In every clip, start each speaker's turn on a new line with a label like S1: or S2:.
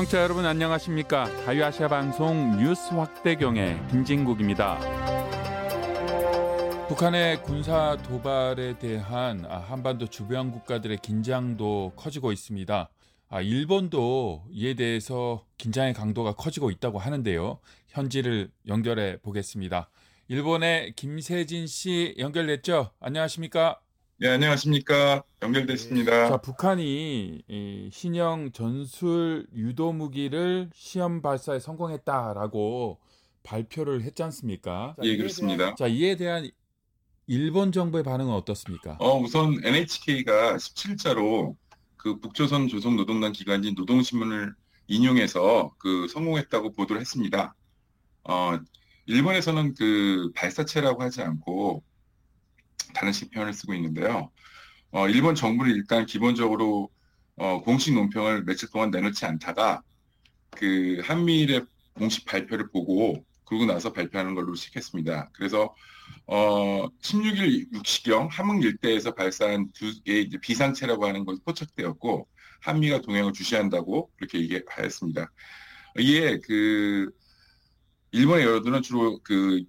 S1: 청취자 여러분 안녕하십니까? 자유아시아 방송 뉴스 확대경의 김진국입니다. 북한의 군사 도발에 대한 아, 한반도 주변 국가들의 긴장도 커지고 있습니다. 아, 일본도 이에 대해서 긴장의 강도가 커지고 있다고 하는데요. 현지를 연결해 보겠습니다. 일본의 김세진 씨 연결됐죠? 안녕하십니까?
S2: 네, 안녕하십니까. 연결됐습니다.
S1: 자, 북한이 이 신형 전술 유도 무기를 시험 발사에 성공했다라고 발표를 했지 않습니까? 자,
S2: 예, 그렇습니다.
S1: 자, 이에 대한 일본 정부의 반응은 어떻습니까?
S2: 어, 우선 NHK가 17자로 그 북조선 조선노동당 기관인 노동신문을 인용해서 그 성공했다고 보도를 했습니다. 어, 일본에서는 그 발사체라고 하지 않고 다른 식 표현을 쓰고 있는데요. 어, 일본 정부는 일단 기본적으로 어, 공식 논평을 며칠 동안 내놓지 않다가 그 한미일의 공식 발표를 보고 그러고 나서 발표하는 걸로 시켰습니다. 그래서 어, 16일 6시경 함흥 일대에서 발사한 두 개의 비상체라고 하는 것이 포착되었고 한미가 동행을 주시한다고 그렇게 얘기하였습니다. 이에 그 일본의 여러분은 주로 그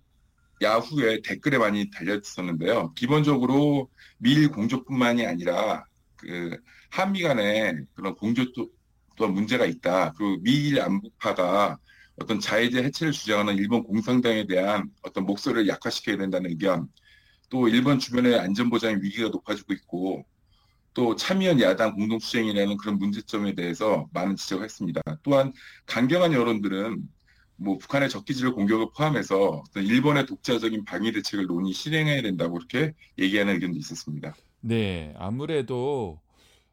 S2: 야후에 댓글에 많이 달렸었는데요. 기본적으로 미일 공조뿐만이 아니라 그 한미 간에 그런 공조 또, 또한 문제가 있다. 그리고 미일 안보파가 어떤 자해제 해체를 주장하는 일본 공산당에 대한 어떤 목소리를 약화시켜야 된다는 의견, 또 일본 주변의 안전보장의 위기가 높아지고 있고, 또 참여연 야당 공동투쟁이라는 그런 문제점에 대해서 많은 지적을 했습니다. 또한 강경한 여론들은 뭐 북한의 적기지를 공격을 포함해서 어떤 일본의 독자적인 방위 대책을 논의 실행해야 된다고 그렇게 얘기하는 의견도 있었습니다.
S1: 네, 아무래도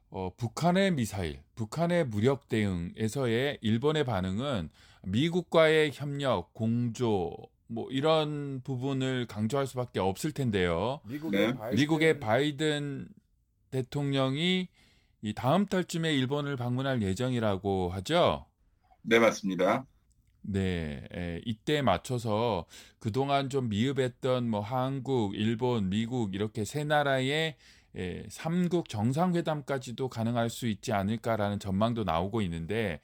S1: 어, 북한의 미사일, 북한의 무력 대응에서의 일본의 반응은 미국과의 협력, 공조 뭐 이런 부분을 강조할 수밖에 없을 텐데요.
S2: 네.
S1: 미국의 바이든 대통령이 이 다음 달쯤에 일본을 방문할 예정이라고 하죠.
S2: 네, 맞습니다.
S1: 네, 에, 이때 맞춰서 그동안 좀 미흡했던 뭐 한국, 일본, 미국 이렇게 세 나라의 에, 삼국 정상회담까지도 가능할 수 있지 않을까라는 전망도 나오고 있는데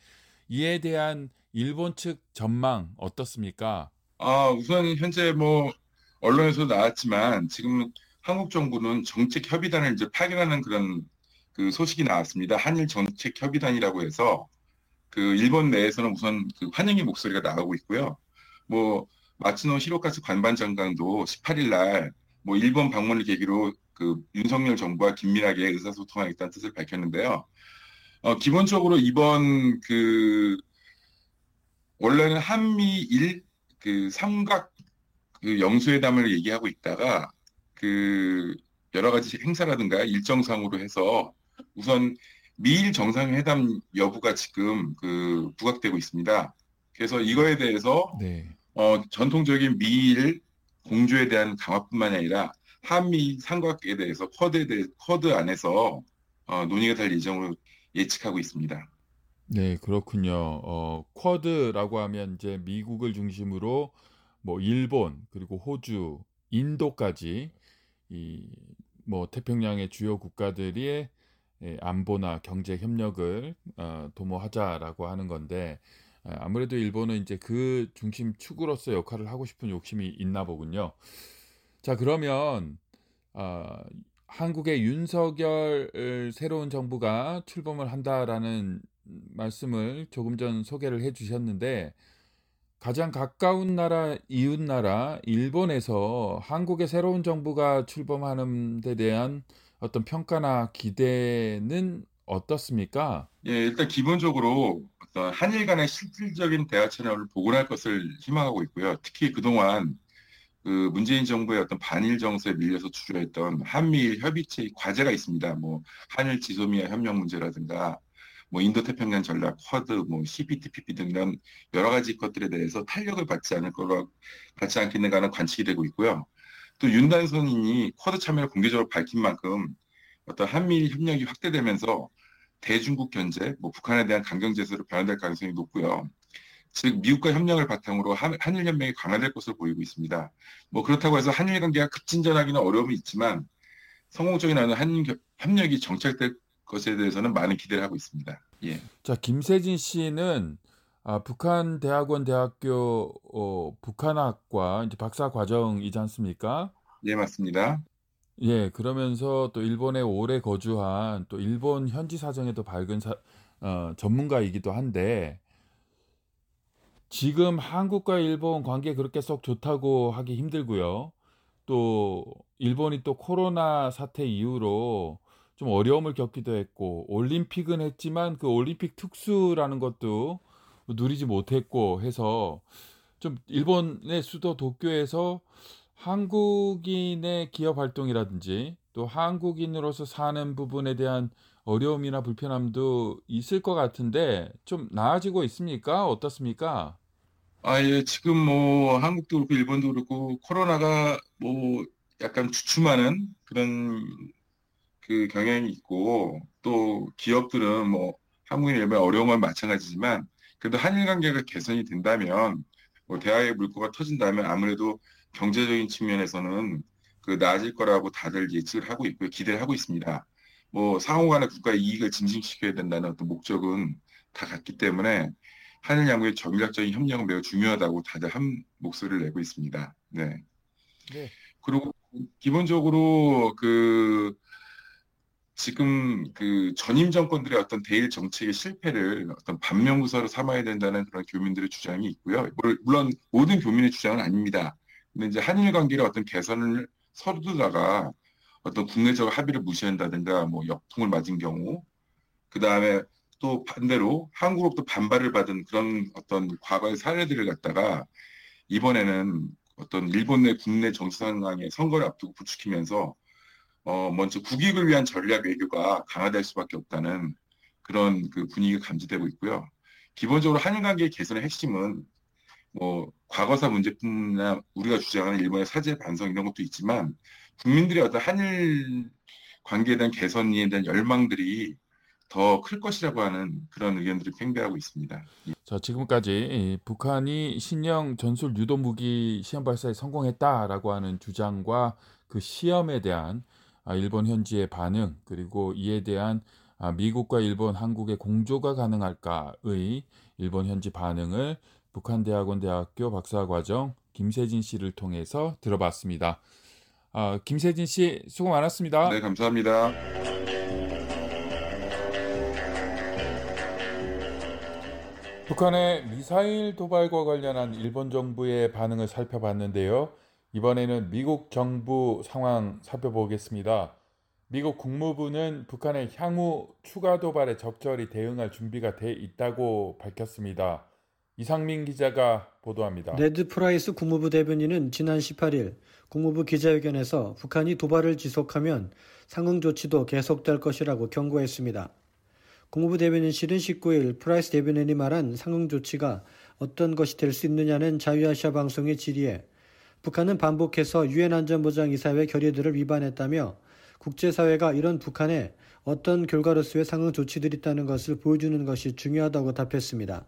S1: 이에 대한 일본 측 전망 어떻습니까?
S2: 아, 우선 현재 뭐 언론에서 나왔지만 지금 한국 정부는 정책 협의단을 이제 파견하는 그런 그 소식이 나왔습니다. 한일 정책 협의단이라고 해서 그 일본 내에서는 우선 그 환영의 목소리가 나오고 있고요. 뭐 마츠노 히로카스 관반 장관도 18일 날 뭐 일본 방문을 계기로 그 윤석열 정부와 긴밀하게 의사소통하겠다는 뜻을 밝혔는데요. 어, 기본적으로 이번 그 원래는 한미일 그 삼각 그 영수회담을 얘기하고 있다가 그 여러 가지 행사라든가 일정상으로 해서 우선 미일 정상회담 여부가 지금 그 부각되고 있습니다. 그래서 이거에 대해서
S1: 네.
S2: 어, 전통적인 미일 공조에 대한 강화뿐만이 아니라 한미 삼각에 대해서 쿼드에 대해 쿼드 안에서 어, 논의가 될 예정으로 예측하고 있습니다.
S1: 네, 그렇군요. 어, 쿼드라고 하면 이제 미국을 중심으로 뭐 일본 그리고 호주, 인도까지 이 뭐 태평양의 주요 국가들이 예, 안보나 경제 협력을 어, 도모하자라고 하는 건데 아, 아무래도 일본은 이제 그 중심 축으로서 역할을 하고 싶은 욕심이 있나 보군요. 자, 그러면 아, 한국의 윤석열 새로운 정부가 출범을 한다라는 말씀을 조금 전 소개를 해 주셨는데 가장 가까운 나라 이웃 나라 일본에서 한국의 새로운 정부가 출범하는 데 대한 어떤 평가나 기대는 어떻습니까?
S2: 예, 일단 기본적으로 어떤 한일 간의 실질적인 대화 채널을 복원할 것을 희망하고 있고요. 특히 그동안 그 문재인 정부의 어떤 반일 정서에 밀려서 주저했던 한미일 협의체의 과제가 있습니다. 뭐 한일 지소미아 협력 문제라든가 뭐 인도태평양 전략, 쿼드, 뭐 CPTPP 등 이런 여러 가지 것들에 대해서 탄력을 받지 않을 거라 받지 않겠는가는 관측이 되고 있고요. 또 윤단선인이 쿼드 참여를 공개적으로 밝힌 만큼 어떤 한미일 협력이 확대되면서 대중국 견제, 뭐 북한에 대한 강경 제소로 변화될 가능성이 높고요. 즉 미국과 협력을 바탕으로 한, 한일 연맹이 강화될 것으로 보이고 있습니다. 뭐 그렇다고 해서 한일 관계가 급진전하기는 어려움이 있지만 성공적인 한일 협력이 정착될 것에 대해서는 많은 기대를 하고 있습니다. 예.
S1: 자, 김세진 씨는 아, 북한 대학원 대학교 어, 북한학과 이제 박사 과정이지 않습니까?
S2: 예, 맞습니다.
S1: 예, 그러면서 또 일본에 오래 거주한 또 일본 현지 사정에도 밝은 사, 어, 전문가이기도 한데 지금 한국과 일본 관계 그렇게 썩 좋다고 하기 힘들고요. 또 일본이 또 코로나 사태 이후로 좀 어려움을 겪기도 했고 올림픽은 했지만 그 올림픽 특수라는 것도 누리지 못했고 해서 좀 일본의 수도 도쿄에서 한국인의 기업 활동이라든지 또 한국인으로서 사는 부분에 대한 어려움이나 불편함도 있을 것 같은데 좀 나아지고 있습니까? 어떻습니까?
S2: 아, 예, 지금 뭐 한국도 그렇고 일본도 그렇고 코로나가 뭐 약간 주춤하는 그런 그 경향이 있고 또 기업들은 뭐 한국인 일본 어려운 건 마찬가지지만 그래도 한일 관계가 개선이 된다면 뭐 대화의 물꼬가 터진다면 아무래도 경제적인 측면에서는 그 나아질 거라고 다들 예측을 하고 있고요. 기대를 하고 있습니다. 뭐 상호 간의 국가의 이익을 증진시켜야 된다는 어떤 목적은 다 같기 때문에 한일 양국의 전략적인 협력은 매우 중요하다고 다들 한 목소리를 내고 있습니다. 네.
S1: 네.
S2: 그리고 기본적으로 그 지금 그 전임 정권들의 어떤 대일 정책의 실패를 어떤 반면구사로 삼아야 된다는 그런 교민들의 주장이 있고요. 물론 모든 교민의 주장은 아닙니다. 근데 이제 한일 관계의 어떤 개선을 서두다가 어떤 국내적 합의를 무시한다든가 뭐 역풍을 맞은 경우, 그 다음에 또 반대로 한국으로부터 반발을 받은 그런 어떤 과거의 사례들을 갖다가 이번에는 어떤 일본 내 국내 정치 상황의 선거를 앞두고 부추기면서 어, 먼저 국익을 위한 전략 외교가 강화될 수밖에 없다는 그런 그 분위기가 감지되고 있고요. 기본적으로 한일 관계의 개선의 핵심은 뭐 과거사 문제뿐이나 우리가 주장하는 일본의 사제 반성 이런 것도 있지만 국민들의 어떤 한일 관계에 대한 개선에 대한 열망들이 더 클 것이라고 하는 그런 의견들이 팽배하고 있습니다.
S1: 자, 지금까지 북한이 신형 전술 유도 무기 시험 발사에 성공했다라고 하는 주장과 그 시험에 대한 아, 일본 현지의 반응 그리고 이에 대한 아, 미국과 일본, 한국의 공조가 가능할까의 일본 현지 반응을 북한 대학원 대학교 박사과정 김세진 씨를 통해서 들어봤습니다. 아, 김세진 씨 수고 많았습니다.
S2: 네, 감사합니다.
S1: 북한의 미사일 도발과 관련한 일본 정부의 반응을 살펴봤는데요. 이번에는 미국 정부 상황 살펴보겠습니다. 미국 국무부는 북한의 향후 추가 도발에 적절히 대응할 준비가 돼 있다고 밝혔습니다. 이상민 기자가 보도합니다.
S3: 네드 프라이스 국무부 대변인은 지난 18일 국무부 기자회견에서 북한이 도발을 지속하면 상응 조치도 계속될 것이라고 경고했습니다. 국무부 대변인실은 19일 프라이스 대변인이 말한 상응 조치가 어떤 것이 될 수 있느냐는 자유아시아 방송의 질의에 북한은 반복해서 유엔 안전보장이사회 결의들을 위반했다며 국제사회가 이런 북한에 어떤 결과로서의 상응 조치들이 있다는 것을 보여주는 것이 중요하다고 답했습니다.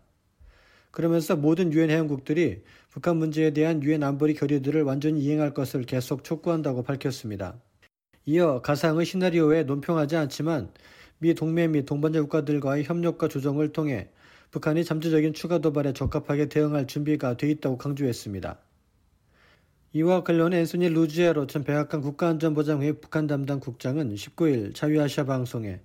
S3: 그러면서 모든 유엔 회원국들이 북한 문제에 대한 유엔 안보리 결의들을 완전히 이행할 것을 계속 촉구한다고 밝혔습니다. 이어 가상의 시나리오에 논평하지 않지만 미 동맹 및 동반자 국가들과의 협력과 조정을 통해 북한이 잠재적인 추가 도발에 적합하게 대응할 준비가 돼 있다고 강조했습니다. 이와 관련해 앤소니 루지에로 전 백악관 국가안전보장회 북한 담당 국장은 19일 자유아시아 방송에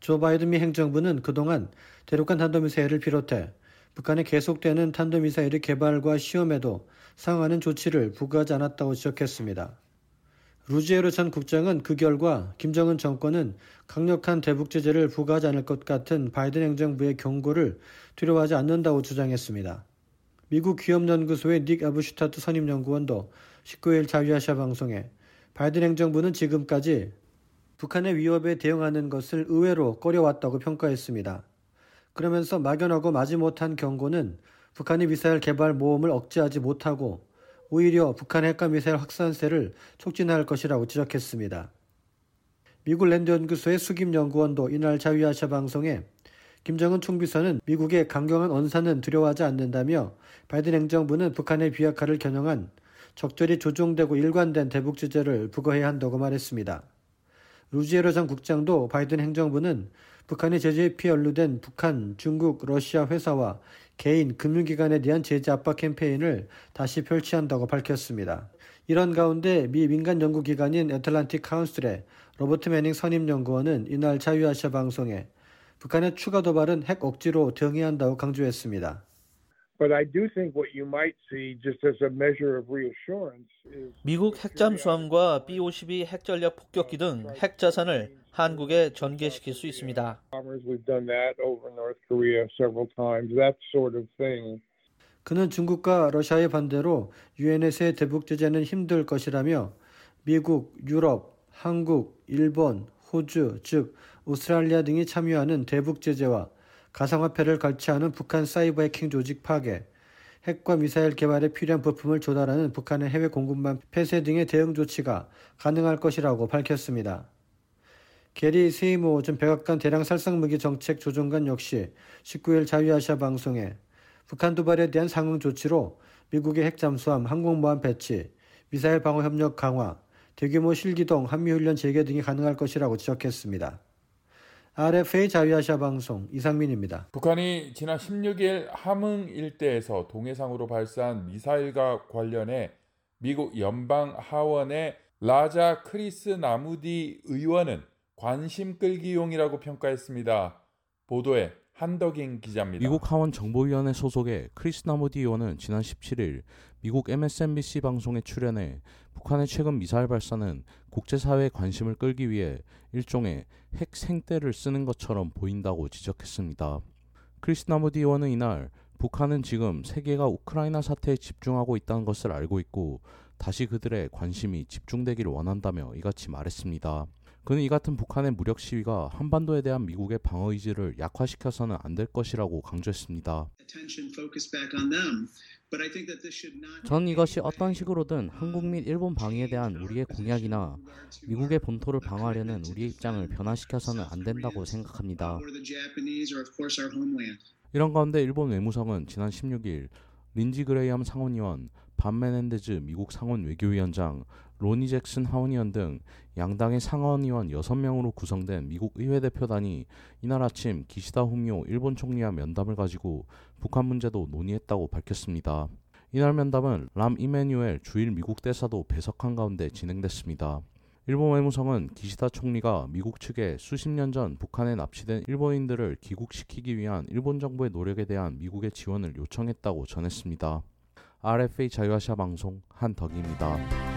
S3: 조 바이든 미 행정부는 그동안 대륙간 탄도미사일을 비롯해 북한의 계속되는 탄도미사일의 개발과 시험에도 상하는 조치를 부과하지 않았다고 지적했습니다. 루지에로 전 국장은 그 결과 김정은 정권은 강력한 대북 제재를 부과하지 않을 것 같은 바이든 행정부의 경고를 두려워하지 않는다고 주장했습니다. 미국 기업연구소의 닉 아부슈타트 선임연구원도 19일 자유아시아 방송에 바이든 행정부는 지금까지 북한의 위협에 대응하는 것을 의외로 꺼려왔다고 평가했습니다. 그러면서 막연하고 마지못한 경고는 북한이 미사일 개발 모험을 억제하지 못하고 오히려 북한 핵과 미사일 확산세를 촉진할 것이라고 지적했습니다. 미국 랜드 연구소의 수김 연구원도 이날 자유아시아 방송에 김정은 총비서는 미국의 강경한 언사는 두려워하지 않는다며 바이든 행정부는 북한의 비핵화를 겨냥한 적절히 조정되고 일관된 대북 제재를 부과해야 한다고 말했습니다. 루지에로 전 국장도 바이든 행정부는 북한의 제재에 피해 연루된 북한, 중국, 러시아 회사와 개인, 금융기관에 대한 제재 압박 캠페인을 다시 펼치한다고 밝혔습니다. 이런 가운데 미 민간 연구기관인 애틀란틱 카운슬의 로버트 매닝 선임연구원은 이날 자유아시아 방송에 북한의 추가 도발은 핵 억지로 등의한다고 강조했습니다.
S4: 미국 핵잠수함과 B-52 핵전략 폭격기 등 핵자산을 한국에 전개시킬 수 있습니다.
S3: 그는 중국과 러시아의 반대로 유엔의 대북 제재는 힘들 것이라며 미국, 유럽, 한국, 일본, 호주, 즉 오스트랄리아 등이 참여하는 대북 제재와 가상화폐를 갈취하는 북한 사이버 해킹 조직 파괴, 핵과 미사일 개발에 필요한 부품을 조달하는 북한의 해외 공급망 폐쇄 등의 대응 조치가 가능할 것이라고 밝혔습니다. 게리 세이모 전 백악관 대량 살상 무기 정책 조정관 역시 19일 자유아시아 방송에 북한 도발에 대한 상응 조치로 미국의 핵 잠수함 항공모함 배치, 미사일 방어 협력 강화, 대규모 실기동 한미훈련 재개 등이 가능할 것이라고 지적했습니다. RFA 자유아시아 방송 이상민입니다.
S1: 북한이 지난 16일 함흥 일대에서 동해상으로 발사한 미사일과 관련해 미국 연방 하원의 라자 크리슈나무디 의원은 관심 끌기용이라고 평가했습니다. 보도에 한덕인 기자입니다.
S5: 미국 하원 정보위원회 소속의 크리슈나무디 의원은 지난 17일 미국 MSNBC 방송에 출연해 북한의 최근 미사일 발사는 국제사회의 관심을 끌기 위해 일종의 핵 생떼를 쓰는 것처럼 보인다고 지적했습니다. 크리슈나무디 의원은 이날 북한은 지금 세계가 우크라이나 사태에 집중하고 있다는 것을 알고 있고 다시 그들의 관심이 집중되기를 원한다며 이같이 말했습니다. 그는 이 같은 북한의 무력 시위가 한반도에 대한 미국의 방어 의지를 약화시켜서는 안 될 것이라고 강조했습니다.
S6: 전 이것이 어떤 식으로든 한국 및 일본 방위에 대한 우리의 공약이나 미국의 본토를 방어하려는 우리의 입장을 변화시켜서는 안 된다고 생각합니다.
S5: 이런 가운데 일본 외무성은 지난 16일 린지 그레이엄 상원의원, 밥 메넨데즈 미국 상원 외교위원장, 로니 잭슨 하원의원 등 양당의 상원의원 6명으로 구성된 미국 의회 대표단이 이날 아침 기시다 후미오 일본 총리와 면담을 가지고 북한 문제도 논의했다고 밝혔습니다. 이날 면담은 람 이메뉴엘 주일 미국 대사도 배석한 가운데 진행됐습니다. 일본 외무성은 기시다 총리가 미국 측에 수십 년 전 북한에 납치된 일본인들을 귀국시키기 위한 일본 정부의 노력에 대한 미국의 지원을 요청했다고 전했습니다. RFA 자유아시아 방송 한덕입니다.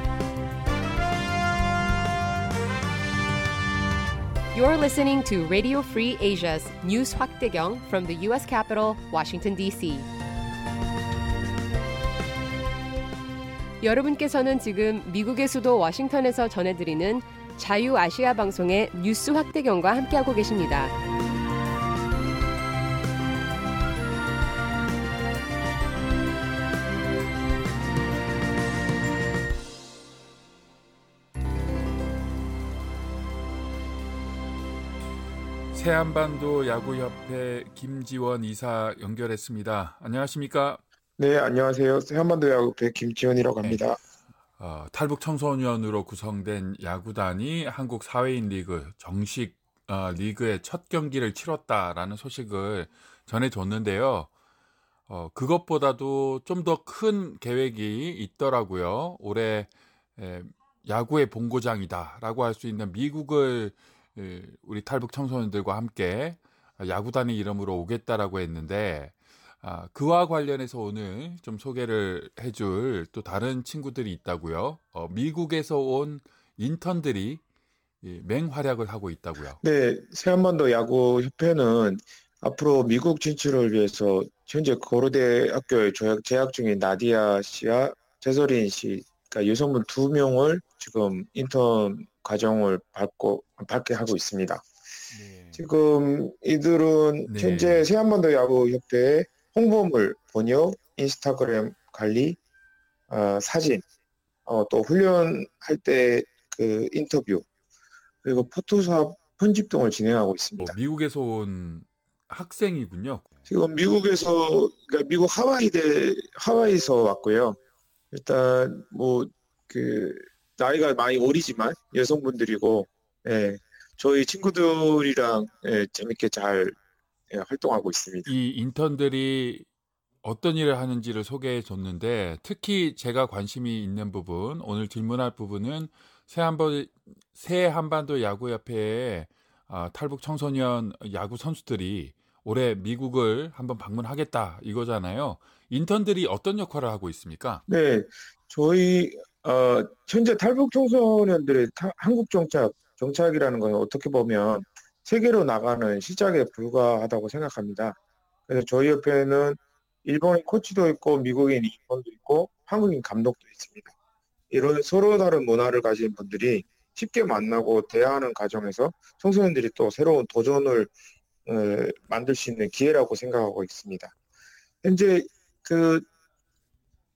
S7: You're listening to Radio Free Asia's News 확대경 from the U.S. Capitol, Washington, D.C. 여러분께서는 지금 미국의 수도 워싱턴에서 전해드리는 자유아시아 방송의 뉴스 확대경과 함께하고 계십니다.
S1: 새한반도 야구협회 김지원 이사 연결했습니다. 안녕하십니까?
S8: 네, 안녕하세요. 새한반도 야구협회 김지원이라고 네. 합니다. 네.
S1: 어, 탈북 청소년으로 구성된 야구단이 한국 사회인 리그 정식 어, 리그의 첫 경기를 치렀다라는 소식을 전해줬는데요. 어, 그것보다도 좀 더 큰 계획이 있더라고요. 올해 에, 야구의 본고장이다라고 할 수 있는 미국을 예, 우리 탈북 청소년들과 함께 야구단의 이름으로 오겠다라고 했는데 아, 그와 관련해서 오늘 좀 소개를 해줄 또 다른 친구들이 있다고요. 어, 미국에서 온 인턴들이 맹활약을 하고 있다고요.
S8: 네, 새한반도 야구 협회는 앞으로 미국 진출을 위해서 현재 고려대 학교에 재학 중인 나디아 씨와 재설인 씨, 그러니까 여성분 두 명을 지금 인턴 과정을 밟고 밟게 하고 있습니다. 네. 지금 이들은 네. 현재 세한반도 야구 협회의 홍보물 번역, 인스타그램 관리, 어, 사진, 어, 또 훈련할 때 그 인터뷰 그리고 포토샵 편집 등을 진행하고 있습니다.
S1: 뭐 미국에서 온 학생이군요.
S8: 지금 미국에서 그러니까 미국 하와이대 하와이에서 왔고요. 일단 뭐 그 나이가 많이 어리지만 여성분들이고 예, 저희 친구들이랑 예, 재밌게 잘 예, 활동하고 있습니다.
S1: 이 인턴들이 어떤 일을 하는지를 소개해 줬는데 특히 제가 관심이 있는 부분 오늘 질문할 부분은 새한번 새 한반도 야구협회의 아, 탈북 청소년 야구 선수들이 올해 미국을 한번 방문하겠다 이거잖아요. 인턴들이 어떤 역할을 하고 있습니까?
S8: 네, 저희 어, 현재 탈북 청소년들의 타- 한국 정착 정착이라는 건 어떻게 보면 세계로 나가는 시작에 불과하다고 생각합니다. 그래서 저희 옆에는 일본인 코치도 있고 미국인 임원도 있고 한국인 감독도 있습니다. 이런 서로 다른 문화를 가진 분들이 쉽게 만나고 대화하는 과정에서 청소년들이 또 새로운 도전을 어, 만들 수 있는 기회라고 생각하고 있습니다. 현재 그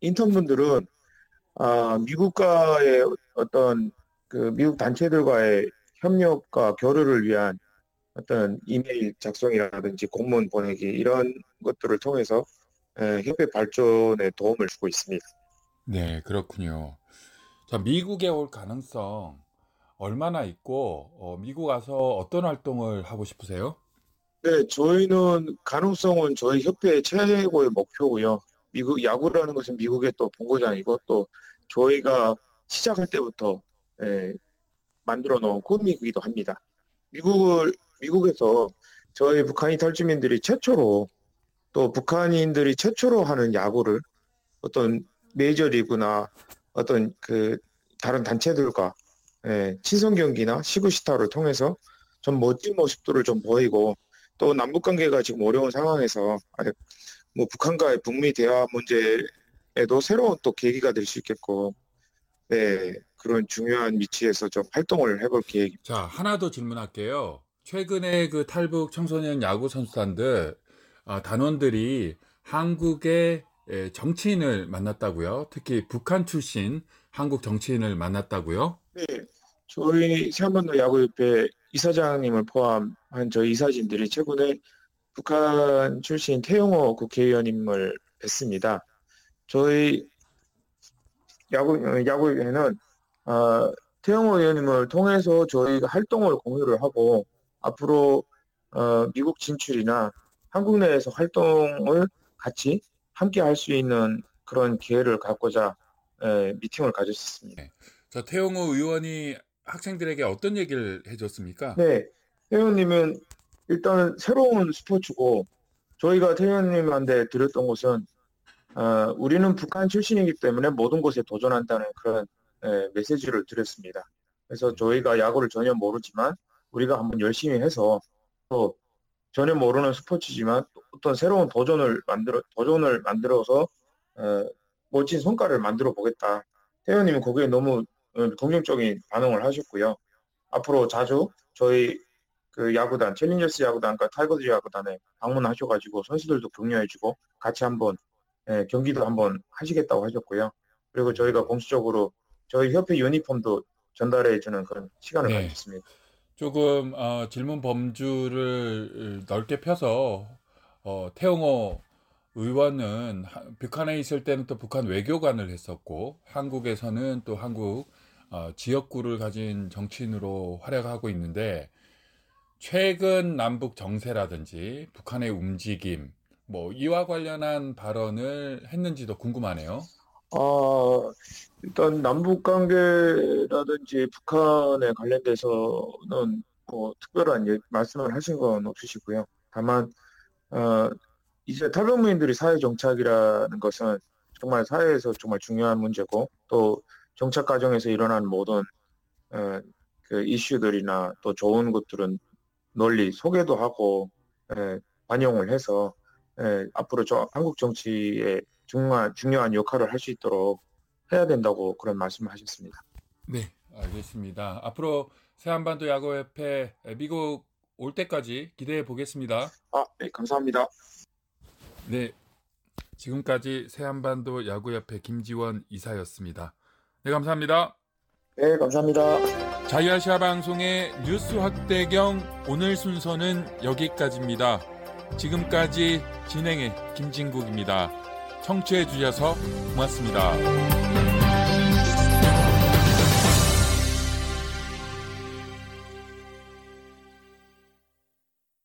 S8: 인턴분들은 아, 미국과의 어떤 그 미국 단체들과의 협력과 교류를 위한 어떤 이메일 작성이라든지 공문 보내기 이런 것들을 통해서 에, 협회 발전에 도움을 주고 있습니다.
S1: 네, 그렇군요. 자, 미국에 올 가능성 얼마나 있고 어, 미국 가서 어떤 활동을 하고 싶으세요?
S8: 네, 저희는 가능성은 저희 협회의 최고의 목표고요. 미국 야구라는 것은 미국의 또 본고장이고 또 저희가 시작할 때부터 에, 만들어 놓은 꿈이기도 합니다. 미국을 미국에서 저희 북한인 탈주민들이 최초로 또 북한인들이 최초로 하는 야구를 어떤 메이저리그나 어떤 그 다른 단체들과 예, 친선 경기나 시구 시타를 통해서 좀 멋진 모습들을 좀 보이고 또 남북 관계가 지금 어려운 상황에서 뭐 북한과의 북미 대화 문제에도 새로운 또 계기가 될 수 있겠고 네, 그런 중요한 위치에서 좀 활동을 해볼 계획입니다.
S1: 자, 하나 더 질문할게요. 최근에 그 탈북 청소년 야구 선수단들 아, 단원들이 한국의 에, 정치인을 만났다고요. 특히 북한 출신 한국 정치인을 만났다고요.
S8: 네, 저희 세한반도 야구협회 이사장님을 포함한 저희 이사진들이 최근에 북한 출신 태용호 국회의원님을 뵀습니다. 저희 야구 어, 야구회는 어, 태용호 의원님을 통해서 저희가 활동을 공유를 하고 앞으로 어, 미국 진출이나 한국 내에서 활동을 같이 함께 할 수 있는 그런 기회를 갖고자 에, 미팅을 가졌습니다.
S1: 자, 태용호 의원이 학생들에게 어떤 얘기를 해줬습니까?
S8: 네, 태현님은 일단 새로운 스포츠고 저희가 태현님한테 드렸던 것은 어, 우리는 북한 출신이기 때문에 모든 것에 도전한다는 그런 에, 메시지를 드렸습니다. 그래서 저희가 야구를 전혀 모르지만 우리가 한번 열심히 해서 또 전혀 모르는 스포츠지만 또 어떤 새로운 도전을 만들어 도전을 만들어서 어, 멋진 성과를 만들어 보겠다. 태현님은 거기에 너무 어, 긍정적인 반응을 하셨고요. 앞으로 자주 저희 그 야구단, 챌린저스 야구단과 타이거즈 야구단에 방문하셔가지고 선수들도 격려해주고 같이 한번 예, 경기도 한번 하시겠다고 하셨고요. 그리고 저희가 공식적으로 저희 협회 유니폼도 전달해주는 그런 시간을
S1: 네.
S8: 가졌습니다.
S1: 조금 어, 질문 범주를 넓게 펴서 어, 태용호 의원은 하- 북한에 있을 때는 또 북한 외교관을 했었고 한국에서는 또 한국 어, 지역구를 가진 정치인으로 활약하고 있는데 최근 남북 정세라든지 북한의 움직임 뭐 이와 관련한 발언을 했는지도 궁금하네요.
S8: 어, 일단 남북 관계라든지 북한에 관련돼서는 뭐 특별한 예- 말씀을 하신 건 없으시고요. 다만 어, 이제 탈북민들이 사회 정착이라는 것은 정말 사회에서 정말 중요한 문제고 또 정착 과정에서 일어난 모든 어, 그 이슈들이나 또 좋은 것들은 널리 소개도 하고 예, 반영을 해서 예, 앞으로 저 한국 정치에 중요한, 중요한 역할을 할 수 있도록 해야 된다고 그런 말씀을 하셨습니다.
S1: 네, 알겠습니다. 앞으로 새한반도 야구협회 미국 올 때까지 기대해 보겠습니다.
S8: 아, 네, 감사합니다.
S1: 네, 지금까지 새한반도 야구협회 김지원 이사였습니다. 네, 감사합니다.
S8: 네, 감사합니다.
S1: 자유아시아 방송의 뉴스 확대경 오늘 순서는 여기까지입니다. 지금까지 진행의 김진국입니다. 청취해 주셔서 고맙습니다.